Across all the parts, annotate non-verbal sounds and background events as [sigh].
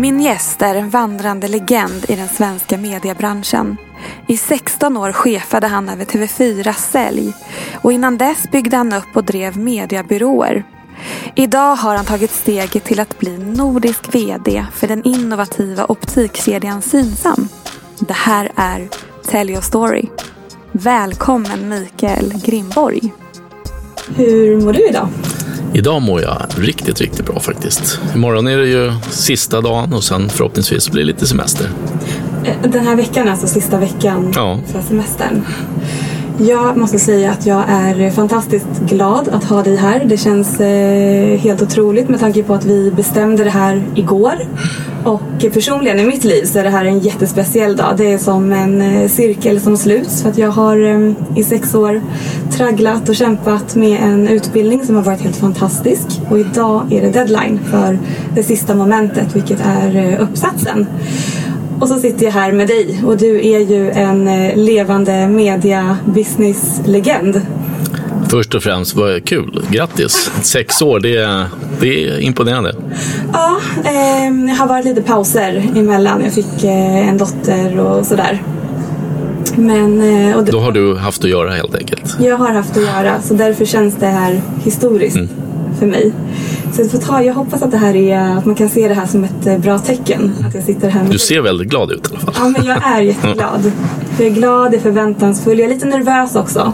Min gäst är en vandrande legend i den svenska mediebranschen. I 16 år chefade han över TV4 Sälj och innan dess byggde han upp och drev mediebyråer. Idag har han tagit steget till att bli nordisk VD för den innovativa optikkedjan Synsam. Det här är Tell Your Story. Välkommen Mikael Grimborg. Hur mår du idag? Idag mår jag riktigt, riktigt bra faktiskt. Imorgon är det ju sista dagen och sen förhoppningsvis blir det lite semester. Eh, Den här veckan är alltså sista veckan Ja. för semestern. Jag måste säga att jag är fantastiskt glad att ha dig här. Det känns eh, helt otroligt med tanke på att vi bestämde det här igår. Och personligen i mitt liv så är det här en jättespeciell dag. Det är som en eh, cirkel som sluts för att jag har ehm, i sex år tragglat och kämpat med en utbildning som har varit helt fantastisk. Och idag är det deadline för det sista momentet vilket är eh, uppsatsen. Och så sitter jag här med dig och du är ju en eh, levande media business-legend. Först och främst, vad kul. Grattis! Sex år, det är, det är imponerande. Ja, eh, har varit lite pauser emellan. Jag fick eh, en dotter och sådär. Men eh, och det, Då har du haft att göra helt enkelt. jag har haft att göra så därför känns det här historiskt Mm. för mig. Så jag, ta, jag hoppas att, det här är, att man kan se det här som ett eh, bra tecken. Att jag sitter här med Du ser väldigt glad ut i alla fall. Ja, men jag är jätteglad. [laughs] Jag är glad, jag är förväntansfull. Jag är lite nervös också.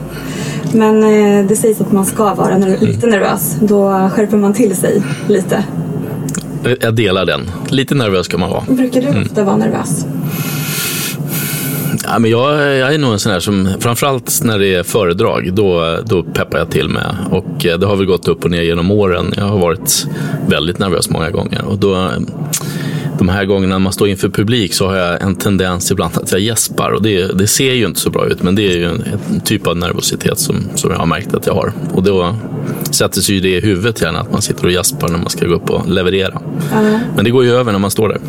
Men eh, det sägs att man ska vara ner- lite nervös. Då skärper man till sig lite. Jag delar den. Lite nervös kan man vara. Brukar Mm. du ofta vara nervös? Ja, men jag, jag är nog en sån här som, framförallt när det är föredrag, då, då peppar jag till med. Och eh, det har väl gått upp och ner genom åren. Jag har varit väldigt nervös många gånger. Och då, eh, de här gångerna man står inför publik så har jag en tendens ibland att jag gäspar. Och det, det ser ju inte så bra ut, men det är ju en, en typ av nervositet som, som jag har märkt att jag har. Och då sätter sig ju det i huvudet gärna, att man sitter och gäspar när man ska gå upp och leverera. Ja. Men det går ju över när man står där.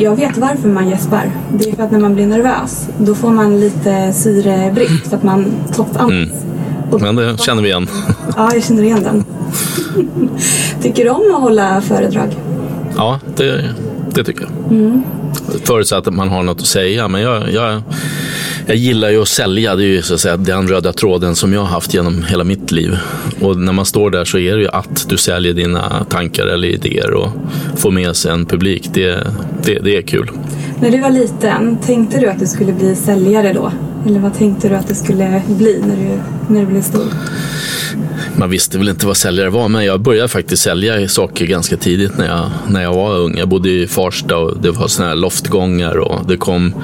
Jag vet varför man gäspar. Det är för att när man blir nervös då får man lite syrebrist för att man toppandas. Och- Men det känner vi igen. Ja, jag känner igen den. [laughs] Tycker du om att hålla föredrag? Ja, det, det tycker jag. Förutsatt att man har något att säga. Men jag, jag, jag gillar ju att sälja. Det är ju så att säga den röda tråden som jag har haft genom hela mitt liv. Och när man står där så är det ju att du säljer dina tankar eller idéer och får med sig en publik. Det, det, det är kul. När du var liten, tänkte du att du skulle bli säljare då? Eller vad tänkte du att det skulle bli när du, när du blev stor? Man visste väl inte vad säljare var, men jag började faktiskt sälja saker ganska tidigt när jag, när jag var ung. Jag bodde i Farsta och det var såna här loftgångar och det kom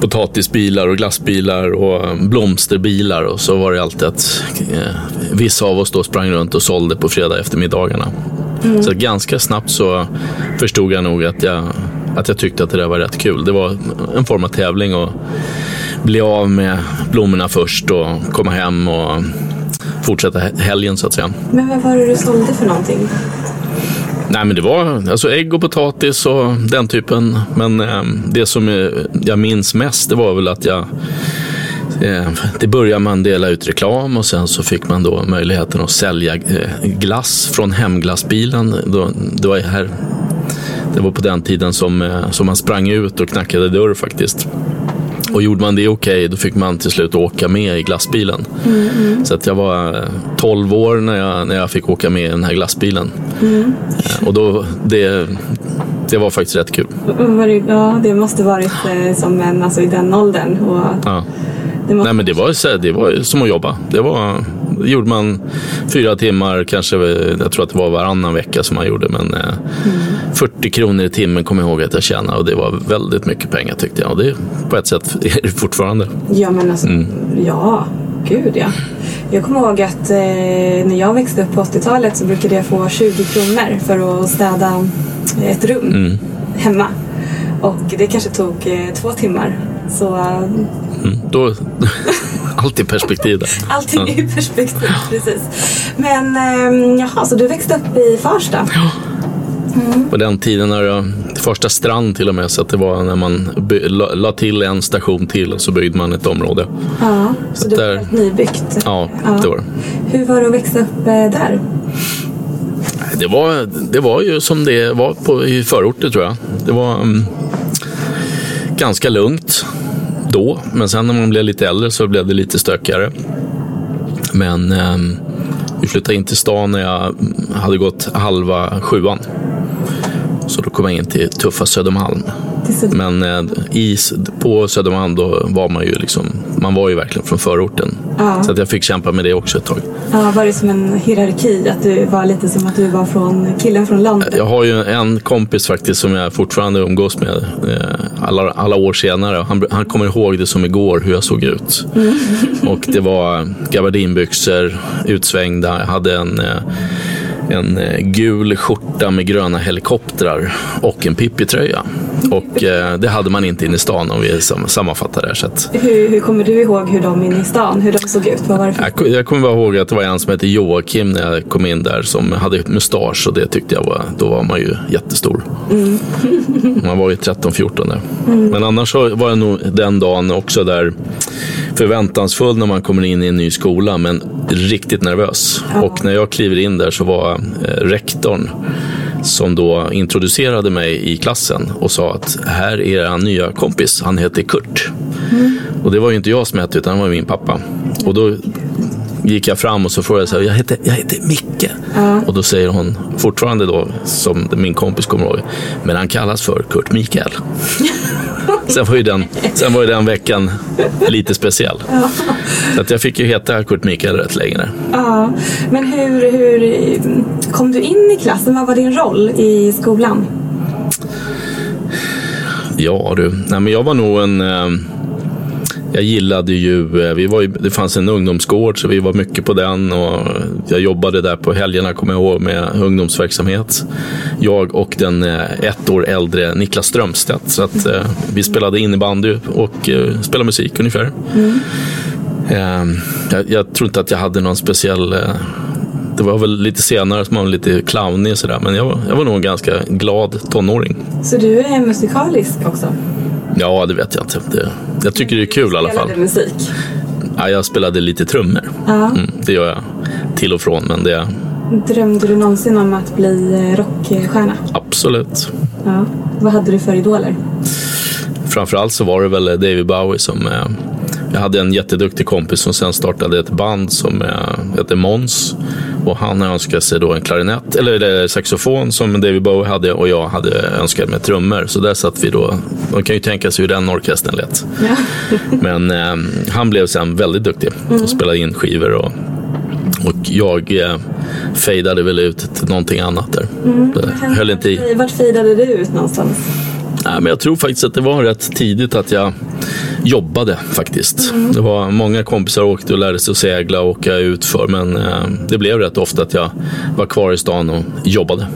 potatisbilar och glassbilar och blomsterbilar och så var det alltid att eh, vissa av oss då sprang runt och sålde på fredag eftermiddagarna. Så ganska snabbt så förstod jag nog att jag, att jag tyckte att det där var rätt kul. Det var en form av tävling och bli av med blommorna först och komma hem och fortsätta he- helgen så att säga. Men vad var det du sålde för någonting? Nej men det var alltså ägg och potatis och den typen. Men eh, det som eh, jag minns mest det var väl att jag eh, det började man dela ut reklam och sen så fick man då möjligheten att sälja eh, glass från hemglassbilen. Det, var här, det var på den tiden som, som man sprang ut och knackade dörr faktiskt. Och gjorde man det okej, då fick man till slut åka med i glassbilen. Så att jag var eh, 12 år när jag, när jag fick åka med i den här glassbilen. Eh, Och då, det, det var faktiskt rätt kul. Ja, det måste varit eh, som en, alltså i den åldern. Och Ja. det måste, Nej men det var, det var som att jobba. Det var, det gjorde man fyra timmar, kanske, jag tror att det var varannan vecka som man gjorde. Men eh, 40 kronor i timmen kommer jag ihåg att jag tjänade och det var väldigt mycket pengar tyckte jag. Och det på ett sätt [laughs] är det fortfarande. Ja, men alltså, Mm. ja, gud ja. Jag kommer ihåg att eh, när jag växte upp på 80-talet så brukade jag få 20 kronor för att städa ett rum Mm. hemma. Och det kanske tog eh, två timmar. Så eh, Mm. Då, [laughs] allt i perspektiv där. allting är i perspektiv, precis. Men eh, jaha, så du växte upp i Farsta? På den tiden när jag, första strand till och med, så att det var när man by, la, la till en station till och så byggde man ett område. Ja, så det var där- helt nybyggt. Ja, det var det. Hur var det att växa upp eh, där? Det var, det var ju som det var på, i förorter tror jag. Det var mm, ganska lugnt då, men sen när man blev lite äldre så blev det lite stökigare. Men ehm, vi flyttade in till stan när jag hade gått halva sjuan. Så då kom jag in till tuffa Södermalm. Till Men eh, i, på Södermalm då var man ju liksom, man var ju verkligen från förorten. Ja. Så att jag fick kämpa med det också ett tag. Ja, var det som en hierarki? Att du var lite som att du var från killen från landet? Jag har ju en kompis faktiskt som jag fortfarande umgås med eh, alla, alla år senare. Han, han kommer ihåg det som igår hur jag såg ut. Och det var gabardinbyxor, utsvängda. Jag hade en, eh, en eh, gul skjorta med gröna helikoptrar och en Pippi-tröja. Och eh, det hade man inte inne i stan om vi sam- sammanfattar det här. Så att, Hur, hur kommer du ihåg hur de inne i stan, hur de såg ut? Vad var det för... jag, jag kommer bara ihåg att det var en som hette Joakim när jag kom in där som hade mustasch och det tyckte jag var, då var man ju jättestor. Man var ju 13-14 där. Men annars så var jag nog den dagen också där förväntansfull när man kommer in i en ny skola men riktigt nervös. Och när jag kliver in där så var eh, rektorn som då introducerade mig i klassen och sa att här är er nya kompis, han heter Kurt. Och det var ju inte jag som hette utan det var min pappa. Och då gick jag fram och så frågade jag så här, jag heter, jag heter Micke. Och då säger hon fortfarande då, som min kompis kommer ihåg, men han kallas för Kurt Mikael. [laughs] sen, var ju den, sen var ju den veckan lite speciell. Så att jag fick ju heta Kurt Mikael rätt länge. där. Ja, men hur, hur kom du in i klassen? Vad var din roll i skolan? Ja du, Nej, men jag var nog en... Eh, jag gillade ju, eh, vi var ju, det fanns en ungdomsgård så vi var mycket på den och jag jobbade där på helgerna kommer jag ihåg med ungdomsverksamhet. Jag och den eh, ett år äldre Niklas Strömstedt. Så att eh, vi spelade innebandy och eh, spelade musik ungefär. Eh, jag, jag tror inte att jag hade någon speciell eh, det var väl lite senare som man var lite clownig och sådär. Men jag var, jag var nog en ganska glad tonåring. Så du är musikalisk också? Ja, det vet jag inte. Det, jag tycker det är kul i alla fall. Musik? Ja, jag spelade lite trummor. Ja. Mm, det gör jag till och från, men det Drömde du någonsin om att bli eh, rockstjärna? absolut. Ja. Vad hade du för idoler? Framförallt så var det väl David Bowie som... Eh, jag hade en jätteduktig kompis som sen startade ett band som eh, heter Måns. Och han önskade sig då en klarinett, eller saxofon som David Bowie hade och jag hade önskat mig trummor. Så där satt vi då. Man kan ju tänka sig hur den orkestern lät. Ja. [laughs] Men eh, han blev sen väldigt duktig och spelade in skivor. Och, och jag eh, fejdade väl ut till någonting annat där. Det höll inte i. Vart fejdade du ut någonstans? Nej, men jag tror faktiskt att det var rätt tidigt att jag jobbade faktiskt. Det var många kompisar åkte och lärde sig att segla och åka ut för men eh, det blev rätt ofta att jag var kvar i stan och jobbade.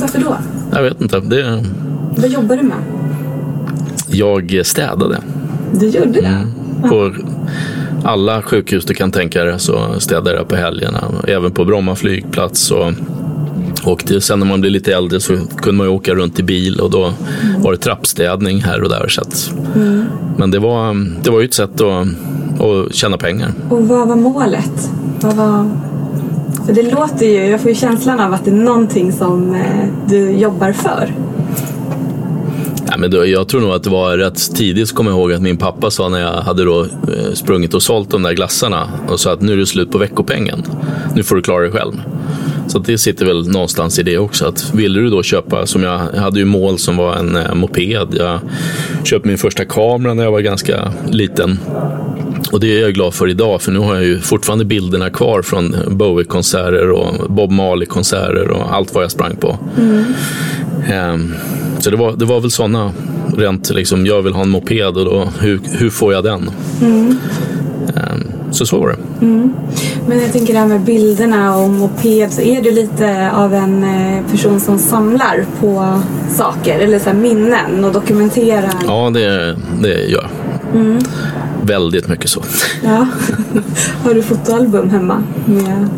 Varför då? Jag vet inte. Det, Vad jobbar du med? jag städade. Du gjorde det? Mm. På alla sjukhus du kan tänka dig så städade jag på helgerna. Även på Bromma flygplats. Och, och det, sen när man blev lite äldre så kunde man ju åka runt i bil och då var det trappstädning här och där. Så att, Men det var, det var ju ett sätt att, att tjäna pengar. Och vad var målet? Vad var... För det låter ju, jag får ju känslan av att det är någonting som eh, du jobbar för. Ja, men då, jag tror nog att det var rätt tidigt, kommer jag ihåg att min pappa sa när jag hade då eh, sprungit och sålt de där glassarna och sa att nu är det slut på veckopengen. Nu får du klara dig själv. Så det sitter väl någonstans i det också. Att ville du då köpa, som jag, jag hade ju mål som var en eh, moped. Jag köpte min första kamera när jag var ganska liten. Och det är jag glad för idag, för nu har jag ju fortfarande bilderna kvar från Bowie-konserter och Bob Marley-konserter och allt vad jag sprang på. Ehm, så det var, det var väl sådana rent liksom, jag vill ha en moped och då, hur, hur får jag den? Ehm, så så var det. Men jag tänker det här med bilderna och moped. Så är du lite av en eh, person som samlar på saker eller så minnen och dokumenterar? Ja, det, det gör jag. Väldigt mycket så. Ja. [laughs] Har du fotoalbum hemma? Med...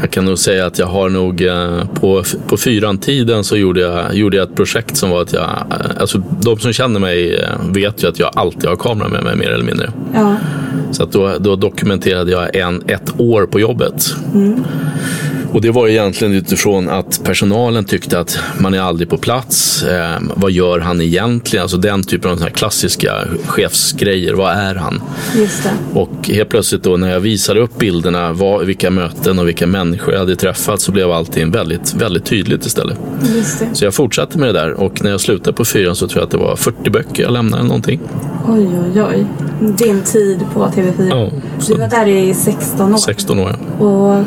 Jag kan nog säga att jag har nog eh, på, på fyran-tiden så gjorde jag, gjorde jag ett projekt som var att jag, eh, alltså de som känner mig vet ju att jag alltid har kamera med mig mer eller mindre. Ja. Så att då, då dokumenterade jag en, ett år på jobbet. Mm. Och det var egentligen utifrån att personalen tyckte att man är aldrig på plats. Eh, vad gör han egentligen? Alltså den typen av klassiska chefsgrejer. Vad är han? Just det. Och helt plötsligt då när jag visade upp bilderna, vad, vilka möten och vilka människor jag hade träffat så blev allting väldigt, väldigt tydligt istället. Just det. Så jag fortsatte med det där och när jag slutade på fyran så tror jag att det var 40 böcker jag lämnade eller någonting. Oj, oj, oj. Din tid på TV4. Ja, du var där i 16 år. 16 år. Och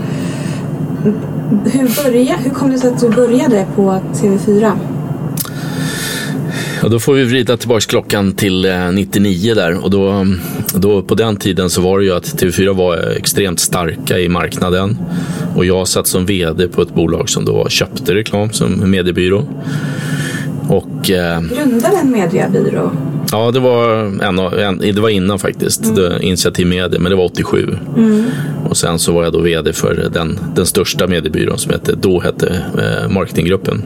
hur, började, hur kom det sig att du började på TV4? Ja, då får vi vrida tillbaka klockan till eh, 99 där och då, då på den tiden så var det ju att TV4 var extremt starka i marknaden och jag satt som vd på ett bolag som då köpte reklam som mediebyrå. Och eh, Grundade en mediebyrå? Ja, det var, en, en, det var innan faktiskt, det, Initiativ Media, men det var 87. Och sen så var jag då vd för den, den största mediebyrån som hette, då hette eh, Marketinggruppen.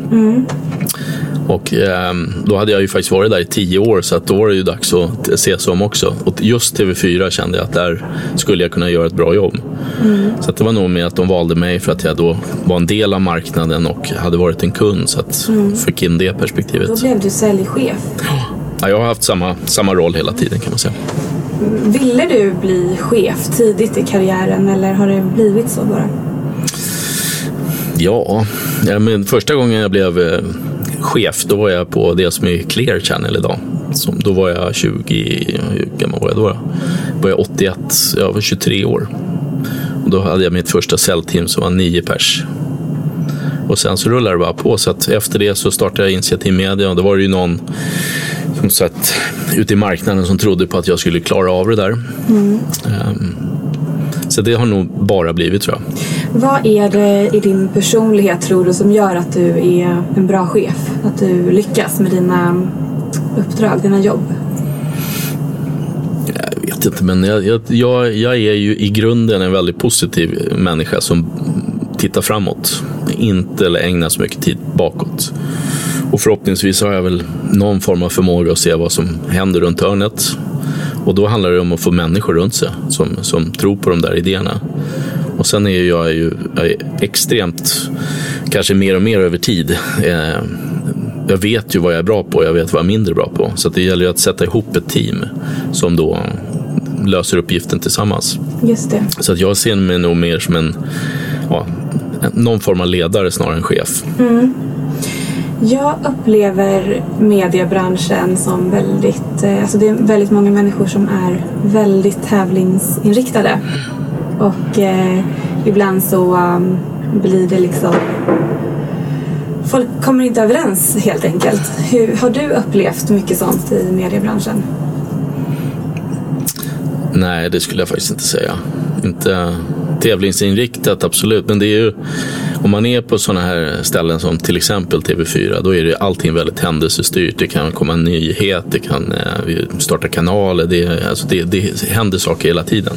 Och eh, då hade jag ju faktiskt varit där i tio år så att då var det ju dags att t- se sig om också. Och just TV4 kände jag att där skulle jag kunna göra ett bra jobb. Så att det var nog med att de valde mig för att jag då var en del av marknaden och hade varit en kund så att fick in det perspektivet. Då blev du säljchef. Ja, jag har haft samma, samma roll hela tiden kan man säga. Ville du bli chef tidigt i karriären eller har det blivit så bara? Ja, ja men första gången jag blev eh, chef då var jag på det som är Clear Channel idag. Som, då var jag 20, hur gammal var jag då? då? var jag 81, jag var 23 år. Och då hade jag mitt första säljteam som var nio pers. Och sen så rullade det bara på. Så att efter det så startade jag Initiativ Media och då var det ju någon som satt ute i marknaden som trodde på att jag skulle klara av det där. Ehm, så det har nog bara blivit tror jag. Vad är det i din personlighet tror du som gör att du är en bra chef? Att du lyckas med dina uppdrag, dina jobb? Jag vet inte, men jag, jag, jag, jag är ju i grunden en väldigt positiv människa som tittar framåt. Inte eller ägnar så mycket tid bakåt. Och förhoppningsvis har jag väl någon form av förmåga att se vad som händer runt hörnet. Och då handlar det om att få människor runt sig som, som tror på de där idéerna. Och sen är jag ju jag är extremt, kanske mer och mer över tid, eh, jag vet ju vad jag är bra på och jag vet vad jag är mindre bra på. Så det gäller ju att sätta ihop ett team som då löser uppgiften tillsammans. Just det. Så att jag ser mig nog mer som en, ja, någon form av ledare snarare än chef. Jag upplever mediebranschen som väldigt, eh, alltså det är väldigt många människor som är väldigt tävlingsinriktade. Och eh, ibland så um, blir det liksom Folk kommer inte överens helt enkelt. Hur, har du upplevt mycket sånt i mediebranschen? Nej, det skulle jag faktiskt inte säga. Inte tävlingsinriktat, absolut. Men det är ju, om man är på sådana här ställen som till exempel TV4, då är det allting väldigt händelsestyrt. Det kan komma en nyhet, det kan eh, starta kanaler, det, alltså det, det händer saker hela tiden.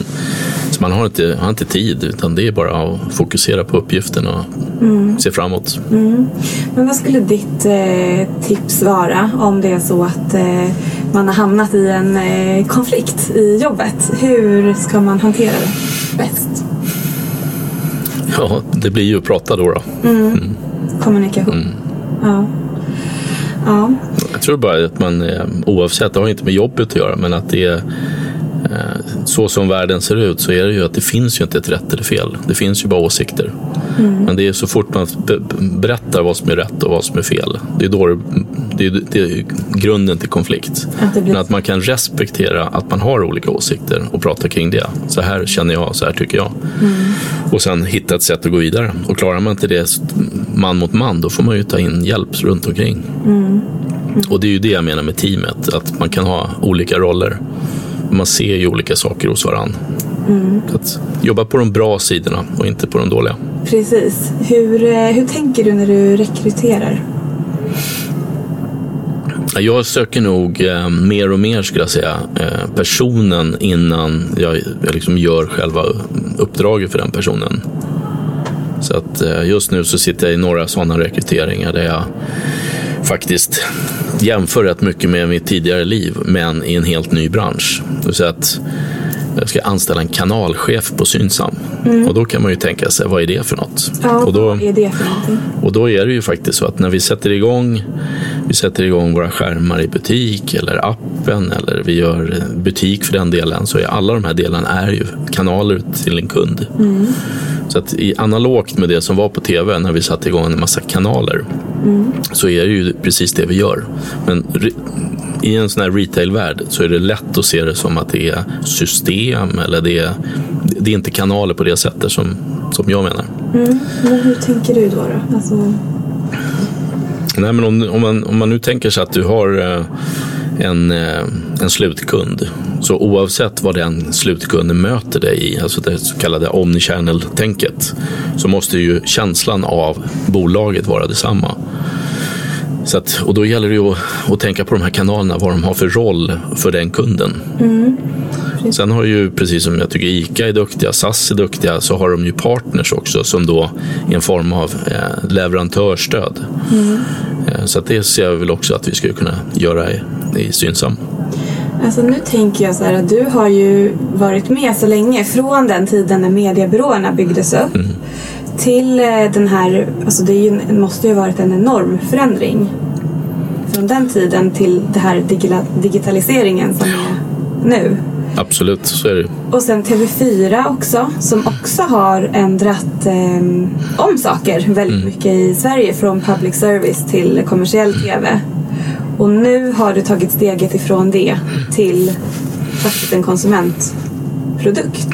Så man har inte, har inte tid, utan det är bara att fokusera på uppgiften och se framåt. Men vad skulle ditt eh, tips vara om det är så att eh, man har hamnat i en eh, konflikt i jobbet? Hur ska man hantera det bäst? [laughs] Ja, det blir ju att prata då. då. Kommunikation. Ja. ja. Jag tror bara att man, eh, oavsett, det har inte med jobbet att göra, men att det är så som världen ser ut så är det ju att det finns ju inte ett rätt eller fel. Det finns ju bara åsikter. Mm. Men det är så fort man be- berättar vad som är rätt och vad som är fel. Det är då det, det, är, det är grunden till konflikt. Att Men att man kan respektera att man har olika åsikter och prata kring det. Så här känner jag, så här tycker jag. Mm. Och sen hitta ett sätt att gå vidare. Och klarar man inte det man mot man, då får man ju ta in hjälp runt omkring. Mm. Och det är ju det jag menar med teamet, att man kan ha olika roller. Man ser ju olika saker hos varandra. Mm. Att jobba på de bra sidorna och inte på de dåliga. Precis. Hur, eh, hur tänker du när du rekryterar? Jag söker nog eh, mer och mer skulle jag säga eh, personen innan jag, jag liksom gör själva uppdraget för den personen. Så att eh, just nu så sitter jag i några sådana rekryteringar där jag faktiskt jämför rätt mycket med mitt tidigare liv men i en helt ny bransch. Säga att jag ska anställa en kanalchef på Synsam. Och då kan man ju tänka sig, vad är det för något? Ja, och då, vad är det för någonting? och då är det ju faktiskt så att när vi sätter igång vi sätter igång våra skärmar i butik eller appen eller vi gör butik för den delen så är alla de här delarna är ju kanaler till en kund. Så att i analogt med det som var på tv när vi satte igång en massa kanaler så är det ju precis det vi gör. Men i en sån här retailvärld så är det lätt att se det som att det är system eller det är, det är inte kanaler på det sättet som, som jag menar. Mm. Men hur tänker du då? då? Alltså, Nej, men om, om, man, om man nu tänker sig att du har eh, en, eh, en slutkund. Så oavsett vad den slutkunden möter dig i, alltså det så kallade omnichannel-tänket, så måste ju känslan av bolaget vara detsamma. Så att, och då gäller det ju att, att tänka på de här kanalerna, vad de har för roll för den kunden. Sen har ju, precis som jag tycker ICA är duktiga, SAS är duktiga, så har de ju partners också som då är en form av eh, leverantörsstöd. Eh, så det ser jag väl också att vi skulle kunna göra i, i Synsam. alltså nu tänker jag så här att du har ju varit med så länge från den tiden när mediebyråerna byggdes upp till eh, den här, alltså det ju, det måste ju ha varit en enorm förändring från den tiden till det här digitaliseringen som är nu. Absolut, så är det. Och sen TV4 också, som också har ändrat eh, om saker väldigt mycket i Sverige. Från public service till kommersiell TV. Och nu har du tagit steget ifrån det till faktiskt en konsumentprodukt.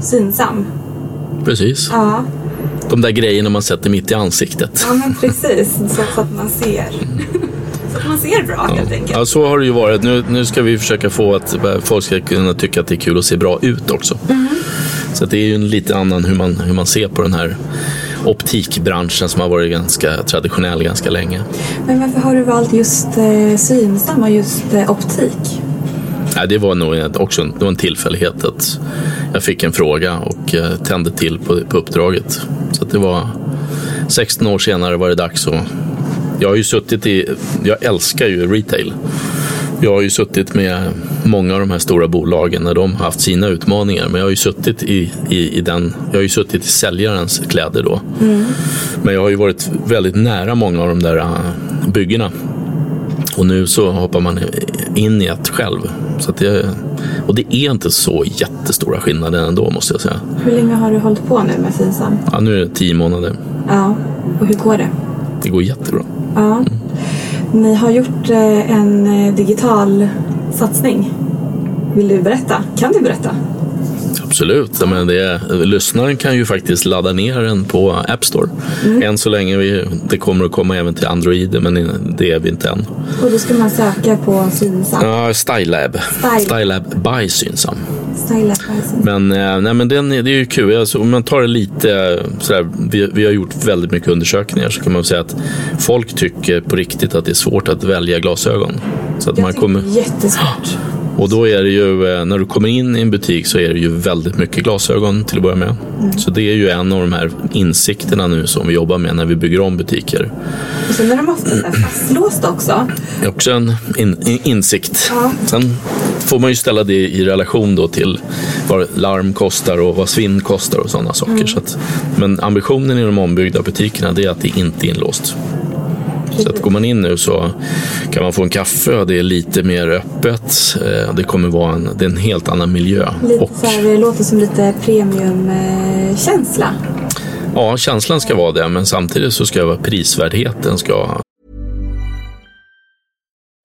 Synsam. Precis. Ja, De där grejerna man sätter mitt i ansiktet. ja men precis. Så, så att man ser. så att man ser bra helt enkelt. Ja, så har det ju varit. Nu, nu ska vi försöka få att folk ska kunna tycka att det är kul att se bra ut också. Så att det är ju en lite annan hur man, hur man ser på den här optikbranschen som har varit ganska traditionell ganska länge. Men varför har du valt just eh, Synsam och just eh, optik? Det var nog också en, det var en tillfällighet att jag fick en fråga och eh, tände till på, på uppdraget. Så att det var 16 år senare var det dags och jag har ju suttit i, jag älskar ju retail. Jag har ju suttit med många av de här stora bolagen när de har haft sina utmaningar. Men jag har ju suttit i, i, i den, jag har ju suttit i säljarens kläder då. Men jag har ju varit väldigt nära många av de där äh, byggena. Och nu så hoppar man in i ett själv. Så att det, och det är inte så jättestora skillnader ändå måste jag säga. Hur länge har du hållit på nu med Synsam? Ja, nu är det tio månader. Ja, och hur går det? Det går jättebra. Ja. Ni har gjort eh, en eh, digital satsning. Vill du berätta? Kan du berätta? Absolut. Men det, lyssnaren kan ju faktiskt ladda ner den på App Store. Än så länge. Vi, det kommer att komma även till Android, men det är vi inte än. Och då ska man söka på Synsam. Ja, Stylelab. Style. Stylelab by Synsam. Men, eh, nej, men den, det är ju kul. Alltså, om man tar det lite eh, sådär, vi, vi har gjort väldigt mycket undersökningar så kan man säga att folk tycker på riktigt att det är svårt att välja glasögon. Så att man Jag tycker kommer, det är jättesvårt. [gasps] och då är det ju, eh, när du kommer in i en butik så är det ju väldigt mycket glasögon till att börja med. Så det är ju en av de här insikterna nu som vi jobbar med när vi bygger om butiker. Och sen är de ofta fastlåsta också. Det är också en in, in, insikt. Ja. Sen får man ju ställa det i relation då till vad larm kostar och vad svinn kostar och sådana saker. Så att, men ambitionen i de ombyggda butikerna är att det inte är inlåst. Så att går man in nu så kan man få en kaffe och det är lite mer öppet. Eh, Det kommer vara en, det är en helt annan miljö. Lite Och här, det låter som lite premiumkänsla. ja, känslan ska vara det, men samtidigt så ska vara prisvärdheten ska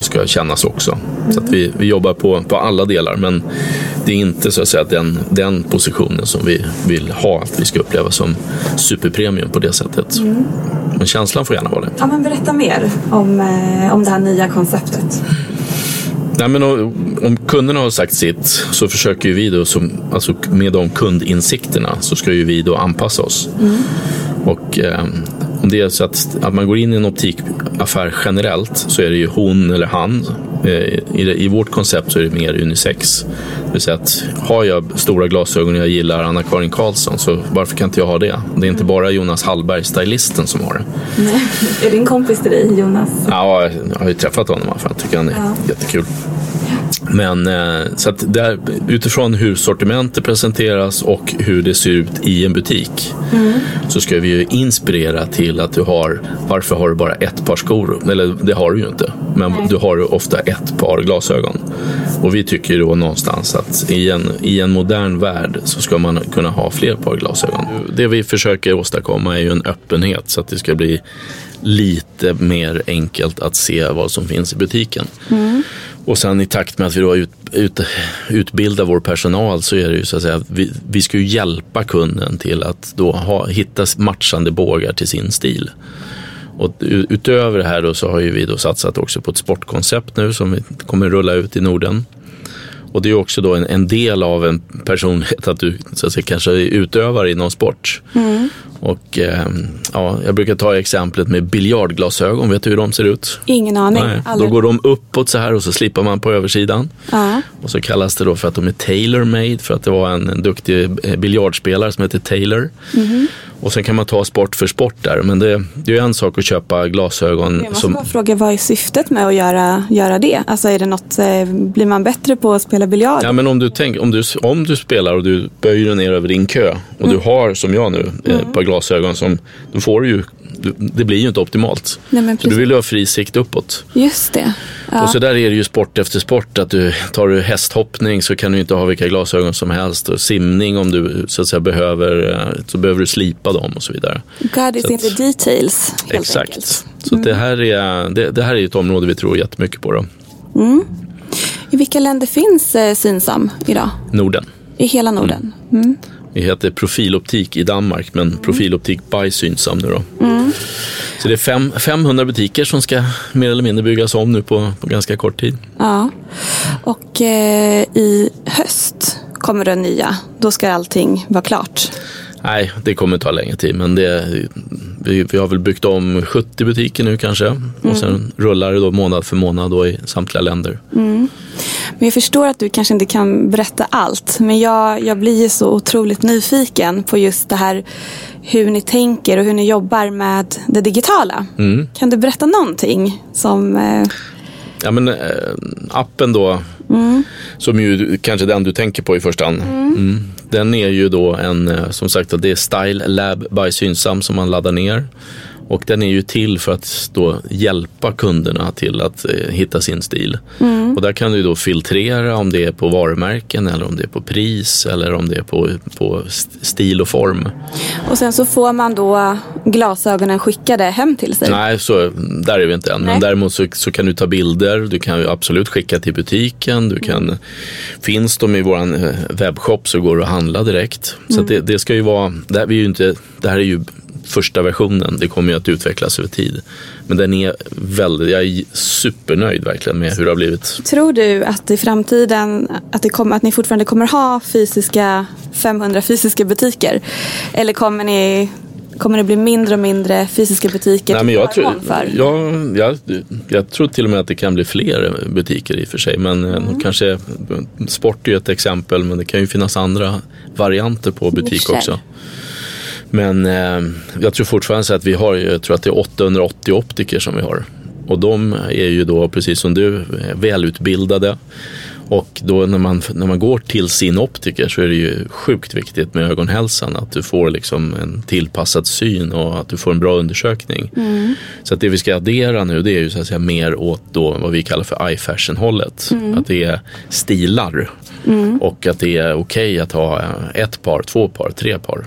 Ska kännas också. Så att vi, vi jobbar på, på alla delar, men det är inte så att säga den, den positionen som vi vill ha, att vi ska uppleva som superpremium på det sättet. Men känslan får gärna vara det. Ja, men berätta mer om, eh, om det här nya konceptet. Nej, men om kunderna har sagt sitt så försöker vi då, som, alltså med de kundinsikterna, så ska ju vi då anpassa oss. Och eh, om det är så att, att man går in i en optikaffär generellt så är det ju hon eller han. Eh, i, det, I vårt koncept så är det mer unisex. Det vill säga att har jag stora glasögon och jag gillar Anna-Karin Karlsson så varför kan inte jag ha det? Det är inte bara Jonas Hallberg, stylisten, som har det. [laughs] Är din kompis till dig, Jonas? Ja, jag har ju träffat honom. Jag tycker han är Ja. jättekul. Men eh, så att där, utifrån hur sortimentet presenteras och hur det ser ut i en butik så ska vi ju inspirera till att du har, varför har du bara ett par skor? Eller det har du ju inte, men du har ofta ett par glasögon. Och vi tycker då någonstans att i en, i en modern värld så ska man kunna ha fler par glasögon. Det vi försöker åstadkomma är ju en öppenhet så att det ska bli lite mer enkelt att se vad som finns i butiken. Och sen i takt med att vi då ut, ut, utbildar vår personal så är det ju så att säga, att vi, vi ska ju hjälpa kunden till att då ha, hitta matchande bågar till sin stil. Och utöver det här då så har ju vi då satsat också på ett sportkoncept nu som vi kommer rulla ut i Norden. Och det är också då en, en del av en personlighet att du så att säga, kanske utövar inom sport. Mm. sport. Och eh, ja, jag brukar ta exemplet med biljardglasögon, vet du hur de ser ut? Ingen aning. Nej, då går de uppåt så här och så slipar man på översidan. Ja. Och så kallas det då för att de är tailor-made för att det var en, en duktig eh, biljardspelare som heter Taylor. Mhm. Och sen kan man ta sport för sport där. Men det, det är ju en sak att köpa glasögon Jag måste som... bara fråga, vad är syftet med att göra, göra det? Alltså är det något, eh, blir man bättre på att spela biljard? Ja, men om du, tänk, om, du, om du spelar och du böjer ner över din kö och Mm. du har, som jag nu, ett par glasögon som, då får du ju, du, det blir ju inte optimalt. Nej, Så du vill ju ha fri sikt uppåt. Just det. Ja. Och så där är det ju sport efter sport. Att du tar du hästhoppning så kan du inte ha vilka glasögon som helst. Och simning om du så att säga behöver, eh, så behöver du slipa dem och så vidare. God is in the details. Exakt. Enkelt. Så att det, här är, det, det här är ett område vi tror jättemycket på. Då. I vilka länder finns eh, Synsam idag? Norden. I hela Norden? Mm. Vi heter Profiloptik i Danmark men Profiloptik by Synsam nu då. Så det är fem, 500 butiker som ska mer eller mindre byggas om nu på, på ganska kort tid. Ja. Och eh, i höst kommer det nya. Då ska allting vara klart. Nej, det kommer ta längre tid men det, vi, vi har väl byggt om 70 butiker nu kanske och sen rullar det då månad för månad då i samtliga länder. Men jag förstår att du kanske inte kan berätta allt. Men jag, jag blir ju så otroligt nyfiken på just det här hur ni tänker och hur ni jobbar med det digitala. Mm. Kan du berätta någonting som... Eh... Ja, men, eh, appen då, Mm. som ju kanske den du tänker på i första hand. Mm. Den är ju då en, eh, som sagt, det är Style Lab by Synsam som man laddar ner. Och den är ju till för att då hjälpa kunderna till att eh, hitta sin stil. Mm. Och där kan du då filtrera om det är på varumärken eller om det är på pris eller om det är på, på st- stil och form. Och sen så får man då glasögonen skickade hem till sig. Nej, så, där är vi inte än. Nej. Men däremot så, så kan du ta bilder, du kan ju absolut skicka till butiken. Du kan, Finns de i vår webbshop så går det att handla direkt. Så Mm. det, det ska ju vara, det här, vi ju inte, det här är ju första versionen, det kommer ju att utvecklas över tid. Men den är väldigt, jag är supernöjd verkligen med hur det har blivit. Tror du att i framtiden att, det kommer, att ni fortfarande kommer ha fysiska 500 fysiska butiker? Eller kommer, ni, kommer det bli mindre och mindre fysiska butiker Nej, men jag, tror, för? jag, jag, jag tror till och med att det kan bli fler butiker i och för sig. Men mm. kanske, sport är ju ett exempel, men det kan ju finnas andra varianter på butik Nischer. också. Men eh, jag tror fortfarande så att vi har, jag tror att det är 880 optiker som vi har. Och de är ju då, precis som du, eh, välutbildade. Och då när man, när man går till sin optiker så är det ju sjukt viktigt med ögonhälsan. Att du får liksom en tillpassad syn och att du får en bra undersökning. Mm. Så att det vi ska addera nu det är ju så att säga mer åt då vad vi kallar för eye fashion hållet. Mm. Att det är stilar Mm. och att det är okej att ha ett par, två par, tre par.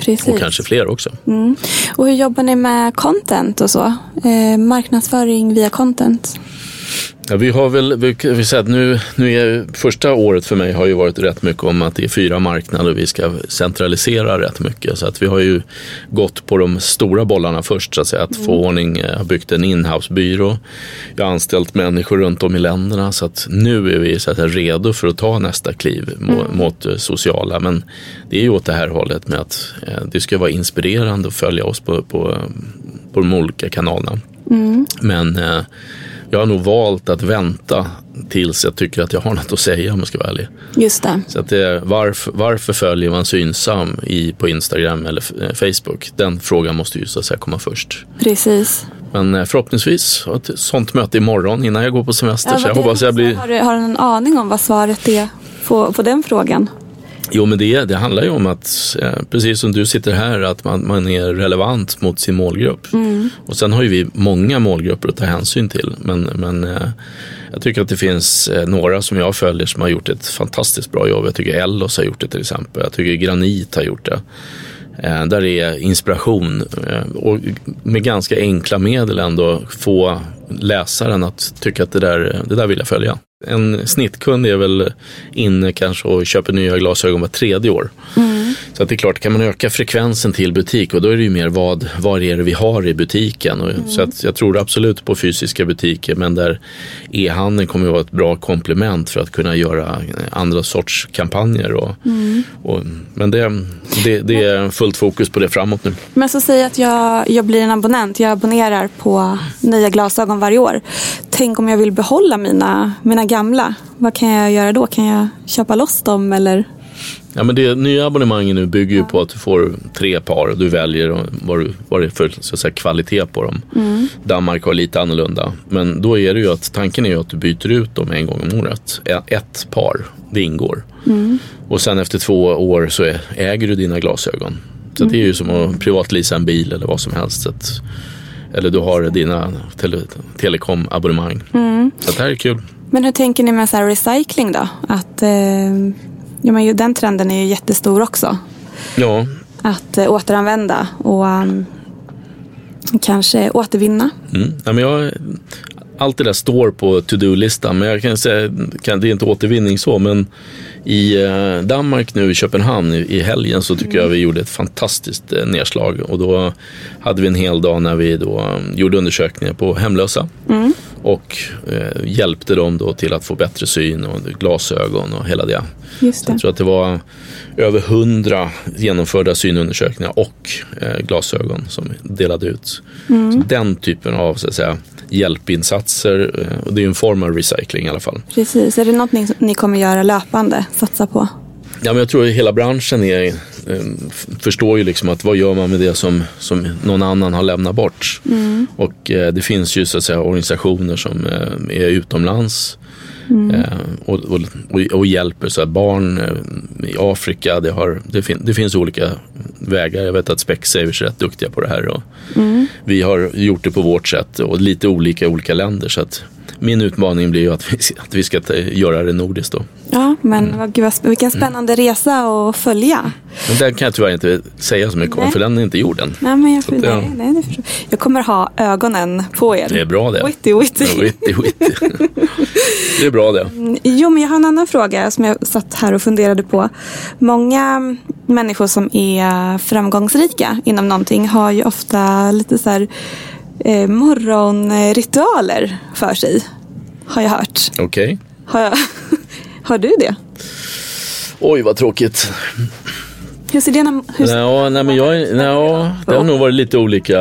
Precis. Och kanske fler också. Mm. Och hur jobbar ni med content och så? Eh, marknadsföring via content? Ja, vi har väl, vi, vi säger att nu, nu är första året för mig har ju varit rätt mycket om att det är fyra marknader och vi ska centralisera rätt mycket. Så att vi har ju gått på de stora bollarna först så att säga. Att få ordning, eh, har byggt en inhousebyrå. Jag har anställt människor runt om i länderna så att nu är vi så att säga, redo för att ta nästa kliv mot, mot eh, sociala. Men det är ju åt det här hållet med att eh, det ska vara inspirerande att följa oss på, på, på de olika kanalerna. Mm. Men eh, jag har nog valt att vänta tills jag tycker att jag har något att säga om jag ska vara ärlig. Just det. Så att det, varför, varför följer man Synsam i, på Instagram eller eh, Facebook? Den frågan måste ju så att säga komma först. Precis. Men eh, förhoppningsvis har ett sånt möte imorgon innan jag går på semester. så vad jag hoppas jag blir... har, du, har du en aning om vad svaret är på, på den frågan? Jo, men det, det handlar ju om att, eh, precis som du sitter här, att man, man är relevant mot sin målgrupp. Mm. Och sen har ju vi många målgrupper att ta hänsyn till. Men, men eh, jag tycker att det finns eh, några som jag följer som har gjort ett fantastiskt bra jobb. Jag tycker Ellos har gjort det till exempel. Jag tycker Granit har gjort det. Eh, där det är inspiration eh, och med ganska enkla medel ändå få läsaren att tycka att det där, det där vill jag följa. En snittkund är väl inne kanske och köper nya glasögon var tredje år. Mm. Så att det är klart, kan man öka frekvensen till butik och då är det ju mer vad, vad är det vi har i butiken. Och, Så att jag tror absolut på fysiska butiker men där e-handeln kommer att vara ett bra komplement för att kunna göra andra sorts kampanjer. Och, och, men det, det, det är fullt fokus på det framåt nu. Men så säg att jag, jag blir en abonnent. Jag abonnerar på nya glasögon varje år. Tänk om jag vill behålla mina, mina gamla. Vad kan jag göra då? Kan jag köpa loss dem eller? Ja, men det nya abonnemanget nu bygger ju på att du får tre par och du väljer vad, du, vad det är för så säga, kvalitet på dem. Danmark har lite annorlunda. Men då är det ju att tanken är ju att du byter ut dem en gång om året. Ett par, det ingår. Och sen efter två år så äger du dina glasögon. Så det är ju som att privatlisa en bil eller vad som helst. Så att, eller du har dina tele, telekomabonnemang. Så att det här är kul. Men hur tänker ni med så recycling då? Att, eh, ja, men den trenden är ju jättestor också. Ja, Att eh, återanvända och um, kanske återvinna. Mm. Ja, men jag, allt det där står på to-do-listan, men jag kan säga, kan, det är inte återvinning så, men i eh, Danmark nu i Köpenhamn i, helgen så tycker jag vi gjorde ett fantastiskt eh, nedslag och då hade vi en hel dag när vi då eh, gjorde undersökningar på hemlösa. Och eh, hjälpte dem då till att få bättre syn och glasögon och hela det. Just Så det. jag tror att det var över hundra genomförda synundersökningar och eh, glasögon som delade ut. Mm. Så den typen av så att säga, hjälpinsatser, och det är en form av recycling i alla fall. Precis. Är det som ni kommer göra löpande, satsa på? Ja, men jag tror att hela branschen är, eh, förstår ju liksom att vad gör man med det som, som någon annan har lämnat bort. Och eh, det finns ju så att säga organisationer som eh, är utomlands eh, och, och, och, hjälper så att barn i Afrika, det, har, det, fin, det finns olika vägar. Jag vet att Specsavers är rätt duktiga på det här och vi har gjort det på vårt sätt och lite olika i olika länder. Så att min utmaning blir ju att vi, att vi ska göra det nordiskt då. Ja, men vad, gud, vad sp- vilken spännande resa att följa. Men den kan jag tyvärr inte säga så mycket om Nej. för den är inte gjord än. Nej, men jag, Så att, ja. nej, nej, jag kommer ha ögonen på er. Det är bra det. Witty, witty. Ja, witty, witty. [laughs] Det är bra det. Jo, men jag har en annan fråga som jag satt här och funderade på. Många människor som är framgångsrika inom någonting har ju ofta lite så här eh, morgonritualer för sig. Har jag hört. Okej. Har, jag, [laughs] har du det? Oj vad tråkigt. Hur ser det hur, Ja, nej, men jag, ja, det har nog varit lite olika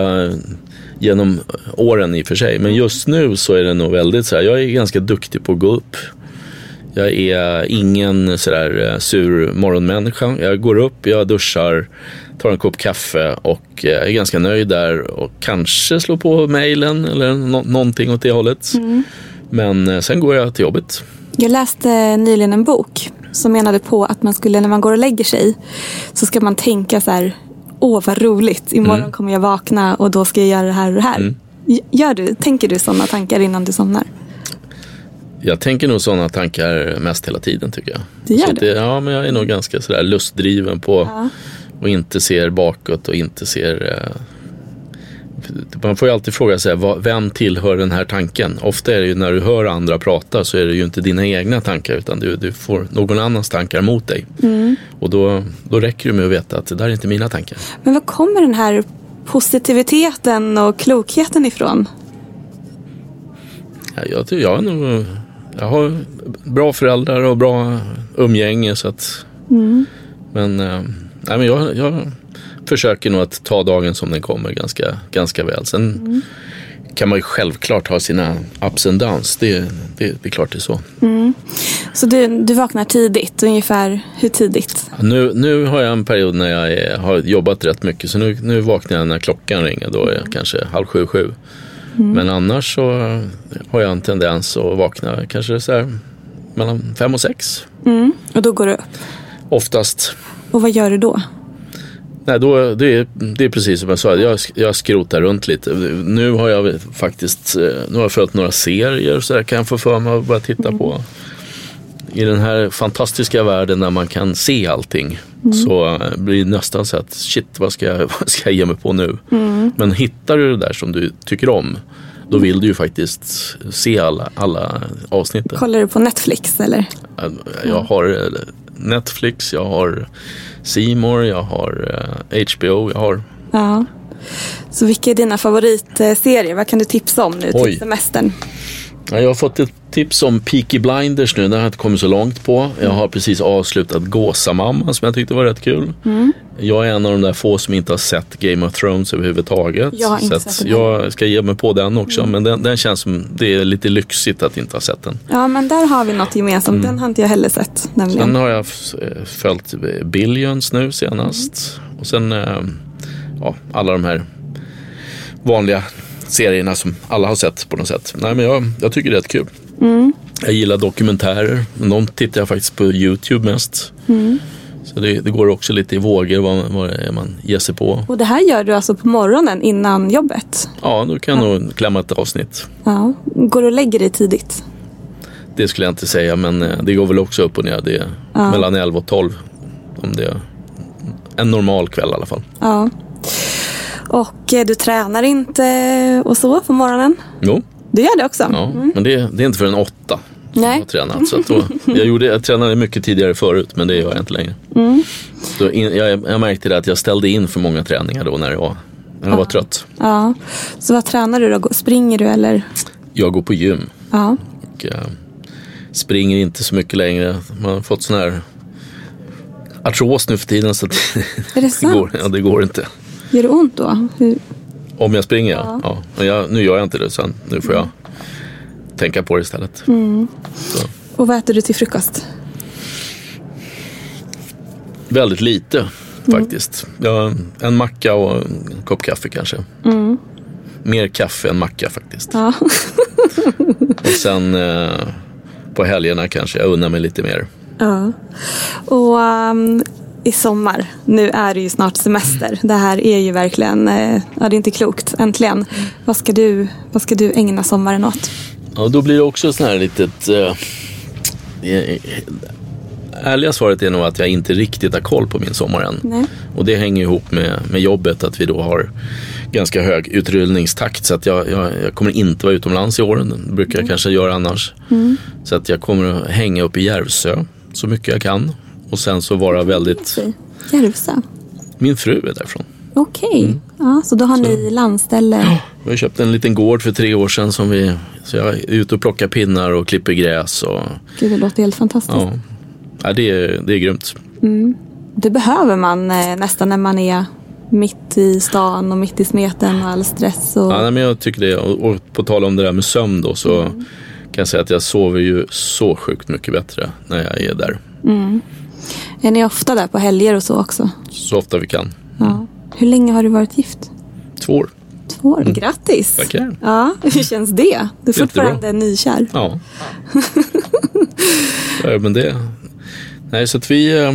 genom åren i och för sig. Men just nu så är det nog väldigt så här. Jag är ganska duktig på att gå upp. Jag är ingen sådär eh, sur morgonmänniska. Jag går upp, jag duschar, tar en kopp kaffe och eh, är ganska nöjd där. Och kanske slår på mejlen eller nå- någonting åt det hållet. Men eh, sen går jag till jobbet. Jag läste nyligen en bok som menade på att man skulle, när man går och lägger sig, så ska man tänka så här, åh vad roligt, imorgon Mm. kommer jag vakna och då ska jag göra det här och det här. G- Gör du, tänker du sådana tankar innan du somnar? Jag tänker nog sådana tankar mest hela tiden tycker jag. Du gör Så att det? Ja, men jag är nog ganska sådär lustdriven på och inte ser bakåt och inte ser... Eh, man får ju alltid fråga sig, vem tillhör den här tanken? Ofta är det ju när du hör andra prata så är det ju inte dina egna tankar utan du, du får någon annans tankar mot dig. Mm. Och då, då räcker det med att veta att det där är inte mina tankar. Men var kommer den här positiviteten och klokheten ifrån? Ja, jag, ty- jag, är nog, jag har bra föräldrar och bra umgänge. Så att, Men, eh, nej, men jag, jag försöker nog att ta dagen som den kommer ganska, ganska väl. Sen kan man ju självklart ha sina ups and downs. Det, det, det är klart det är så. Så du, du vaknar tidigt, ungefär hur tidigt? Nu, nu har jag en period när jag är, har jobbat rätt mycket. Så nu, nu vaknar jag när klockan ringer. Då är jag kanske halv sju, sju. Men annars så har jag en tendens att vakna kanske så här mellan fem och sex. Och då går du upp. Oftast. Och vad gör du då? Nej, då, det, är, det är precis som jag sa, jag, jag skrotar runt lite. Nu har jag faktiskt eh, nu har jag följt några serier så där kan jag få för mig att börja titta på. I den här fantastiska världen där man kan se allting så eh, blir det nästan så att shit, vad ska jag, [laughs] vad ska jag ge mig på nu? Men hittar du det där som du tycker om då vill du ju faktiskt se alla, alla avsnitten. Kollar du på Netflix eller? Jag har eh, Netflix, jag har More, jag har eh, HBO, jag har Ja. Så vilka är dina favoritserier? Vad kan du tipsa om nu Oj. till semestern? Ja, jag har fått ett tips om Peaky Blinders nu, den har jag inte kommit så långt på. Jag har precis avslutat Gåsamamma som jag tyckte var rätt kul. Jag är en av de där få som inte har sett Game of Thrones överhuvudtaget. Jag har inte sett jag ska ge mig på den också. Men den, den känns som, det är lite lyxigt att inte ha sett den. Ja, men där har vi något gemensamt. Den har inte jag heller sett. Nämligen. Sen har jag eh, följt Billions nu senast. Och sen eh, ja, alla de här vanliga serierna som alla har sett på något sätt. Nej, men jag, jag tycker det är rätt kul. Jag gillar dokumentärer, men de tittar jag faktiskt på YouTube mest. Så det, det går också lite i vågor vad, vad är man ger sig på. Och det här gör du alltså på morgonen innan jobbet? Ja, då kan jag nog klämma ett avsnitt. Ja. Går du och lägger dig tidigt? Det skulle jag inte säga, men eh, det går väl också upp och ner. Det är mellan 11 och 12. Om det är en normal kväll i alla fall. Ja. Och eh, du tränar inte och så på morgonen? Jo, Du gör det också? ja, men det, det är inte förrän åtta jag Nej. har tränat. Så att då, jag, gjorde, jag tränade mycket tidigare förut, men det gör jag inte längre. Så in, jag, jag märkte det att jag ställde in för många träningar då när jag var, när jag var trött. Ja. Så vad tränar du då? Springer du eller? Jag går på gym Ja. och eh, springer inte så mycket längre. Man har fått sån här artros nu för tiden så det [laughs] det, går, ja, det går inte. Gör det ont då? Hur? Om jag springer ja. ja. Men jag, nu gör jag inte det så nu får jag tänka på det istället. Så. Och vad äter du till frukost? Väldigt lite faktiskt. Ja, en macka och en kopp kaffe kanske. Mer kaffe än macka faktiskt. Ja. [laughs] Och sen eh, på helgerna kanske jag unnar mig lite mer. ja. Och ehm, i sommar, nu är det ju snart semester. Det här är ju verkligen, eh, ja det är inte klokt, äntligen. Vad ska du, vad ska du ägna sommaren åt? Ja, då blir det också sån här litet... Eh, eh, ärliga svaret är nog att jag inte riktigt har koll på min sommar än. Nej. Och det hänger ihop med, med jobbet, att vi då har ganska hög utrullningstakt. Så att jag, jag, jag kommer inte vara utomlands i år, det brukar jag kanske göra annars. Så att jag kommer att hänga upp i Järvsö så mycket jag kan. Och sen så vara väldigt... Järvsö? Min fru är därifrån. Okej, ja, så då har ni landställe. Vi har köpt en liten gård för tre år sedan som vi... Så jag är ute och plockar pinnar och klipper gräs och... Gud, det låter helt fantastiskt. Ja, ja det, är, det är grymt. Det behöver man eh, nästan när man är mitt i stan och mitt i smeten och all stress. Och... Ja, nej, men jag tycker det. Och, och på tal om det där med sömn då så kan jag säga att jag sover ju så sjukt mycket bättre när jag är där. Är ni ofta där på helger och så också? Så ofta vi kan. Ja. Hur länge har du varit gift? Två år. Två år. Grattis! Tackar. Ja, hur känns det? Du är fortfarande nykär. Ja. [laughs] ja men det... Nej, så att vi, eh,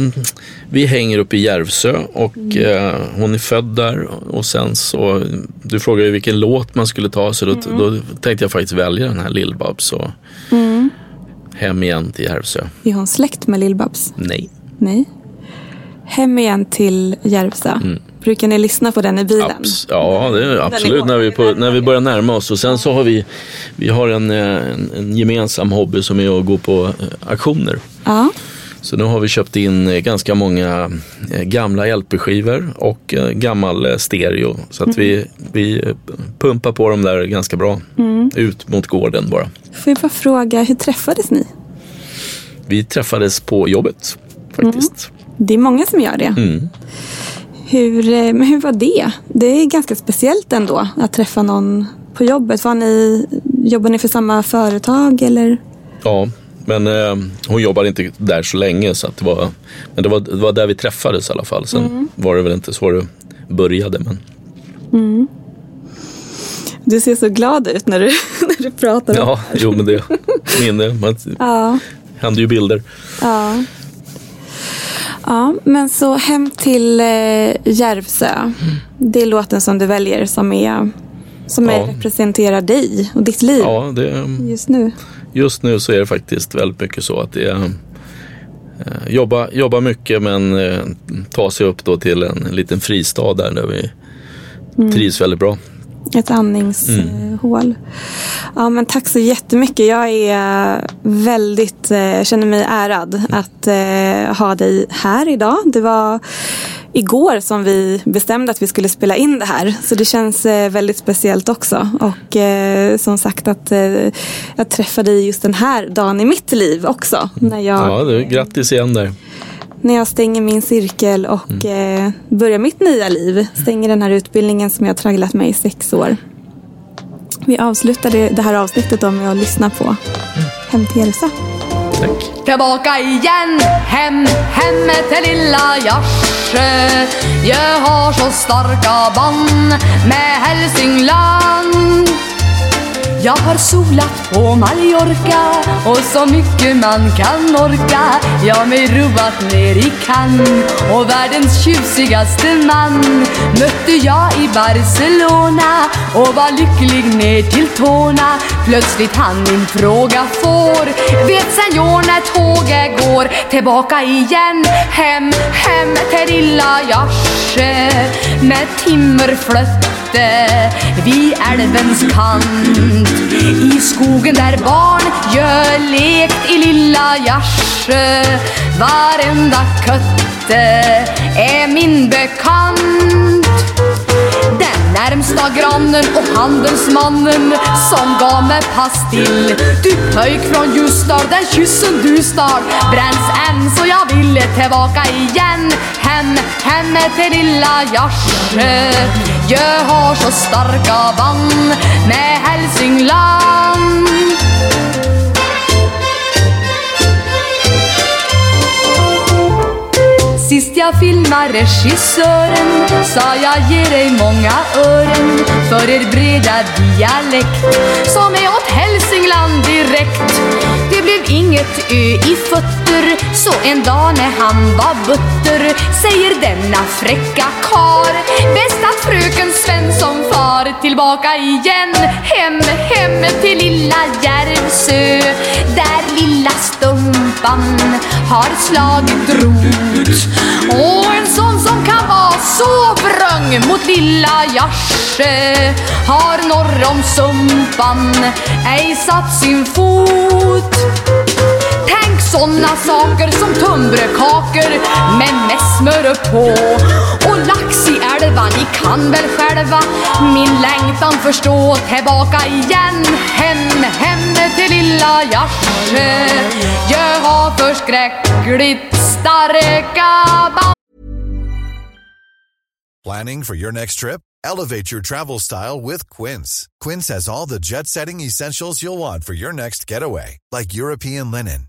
vi hänger uppe i Järvsö och eh, hon är född där. Och sen så, du frågade ju vilken låt man skulle ta så då, då tänkte jag faktiskt välja den här Lill-Babs och Hem igen till Järvsö. Är hon släkt med Lill-Babs? Nej. Nej. Hem igen till Järvsö. Brukar ni lyssna på den i bilen? Abs- ja, det är absolut när vi, på, när vi börjar närma oss. Och sen så har vi, vi har en, eh, en, en gemensam hobby som är att gå på eh, auktioner. Ja. Så nu har vi köpt in eh, ganska många gamla LP-skivor och gammal stereo. Så att vi, vi eh, pumpar på dem där ganska bra. Ut mot gården bara. Får jag bara fråga, hur träffades ni? Vi träffades på jobbet faktiskt. Det är många som gör det. Mm. Hur, eh, men hur var det? Det är ganska speciellt ändå att träffa någon på jobbet. Var ni, jobbar ni för samma företag eller? Ja, men eh, hon jobbade inte där så länge. Så att det, var, men det, var, det var där vi träffades i alla fall. Sen var det väl inte så det började. Men Du ser så glad ut när du, [laughs] när du pratar. ja, jo men det minne. Man, [laughs] ja. händer ju bilder. Ja. Ja, men så hem till eh, Järvsö. Det är låten som du väljer som, är, som är, Ja. representerar dig och ditt liv Ja, det, just nu. just nu så är det faktiskt väldigt mycket så att det är eh, jobba, jobba mycket men eh, ta sig upp då till en, liten fristad där, där vi trivs väldigt bra. Ett andningshål. Ja, men tack så jättemycket. Jag är väldigt, eh, känner mig ärad att eh, ha dig här idag. Det var igår som vi bestämde att vi skulle spela in det här. Så det känns eh, väldigt speciellt också. Och eh, som sagt att eh, jag träffade dig just den här dagen i mitt liv också. När jag, Ja, du, grattis igen där när jag stänger min cirkel och eh, börjar mitt nya liv. Stänger den här utbildningen som jag har tragglat med i sex år. Vi avslutade det här avsnittet då med att lyssna på Hem till Järvsö. Tack. Tillbaka igen, hem, hem till lilla Järvsö Jag har så starka band med Hälsingland jag har solat på Mallorca och så mycket man kan orka. Jag mig roat ner i Cannes och världens tjusigaste man. Mötte jag i Barcelona och var lycklig ner till tårna. Plötsligt han min fråga får. Vet senor när tåget går Tillbaka igen, hem, hem till lilla Järvsö Med ute vid älvens kant. I skogen där barn gör lekt i lilla Järvsö Varenda kötte är min bekant mannen och handelsmannen som gav mig pastill. Du pöjk från Ljusdal, den kyssen du stal bränns än så jag ville tillbaka igen. Hem, hem till lilla Jarsjö. Jag har så starka band med Hälsingland. Sist jag filmade regissören sa jag ge dig många ören för er breda dialekt som är åt Hälsingland direkt. Det blev inget ö i fötter så en dag när han var butter säger denna fräcka kar bäst att fröken Svensson far tillbaka igen hem, hem till lilla Järvsö där lilla spann har slagit rot och en sån som kan vara så vrång mot lilla Jarsjö har norr om Sumpan ej satt sin fot. Tänk såna saker som tunnbrödkakor med på och lax i älva, ni kan väl själva min längtan förstå tillbaka igen hem, hem till lilla. Jag har förskräckligt starka band Planning for your next trip? Elevate your travel style with Quince. Quince has all the jet setting essentials you'll want for your next getaway, like European linen,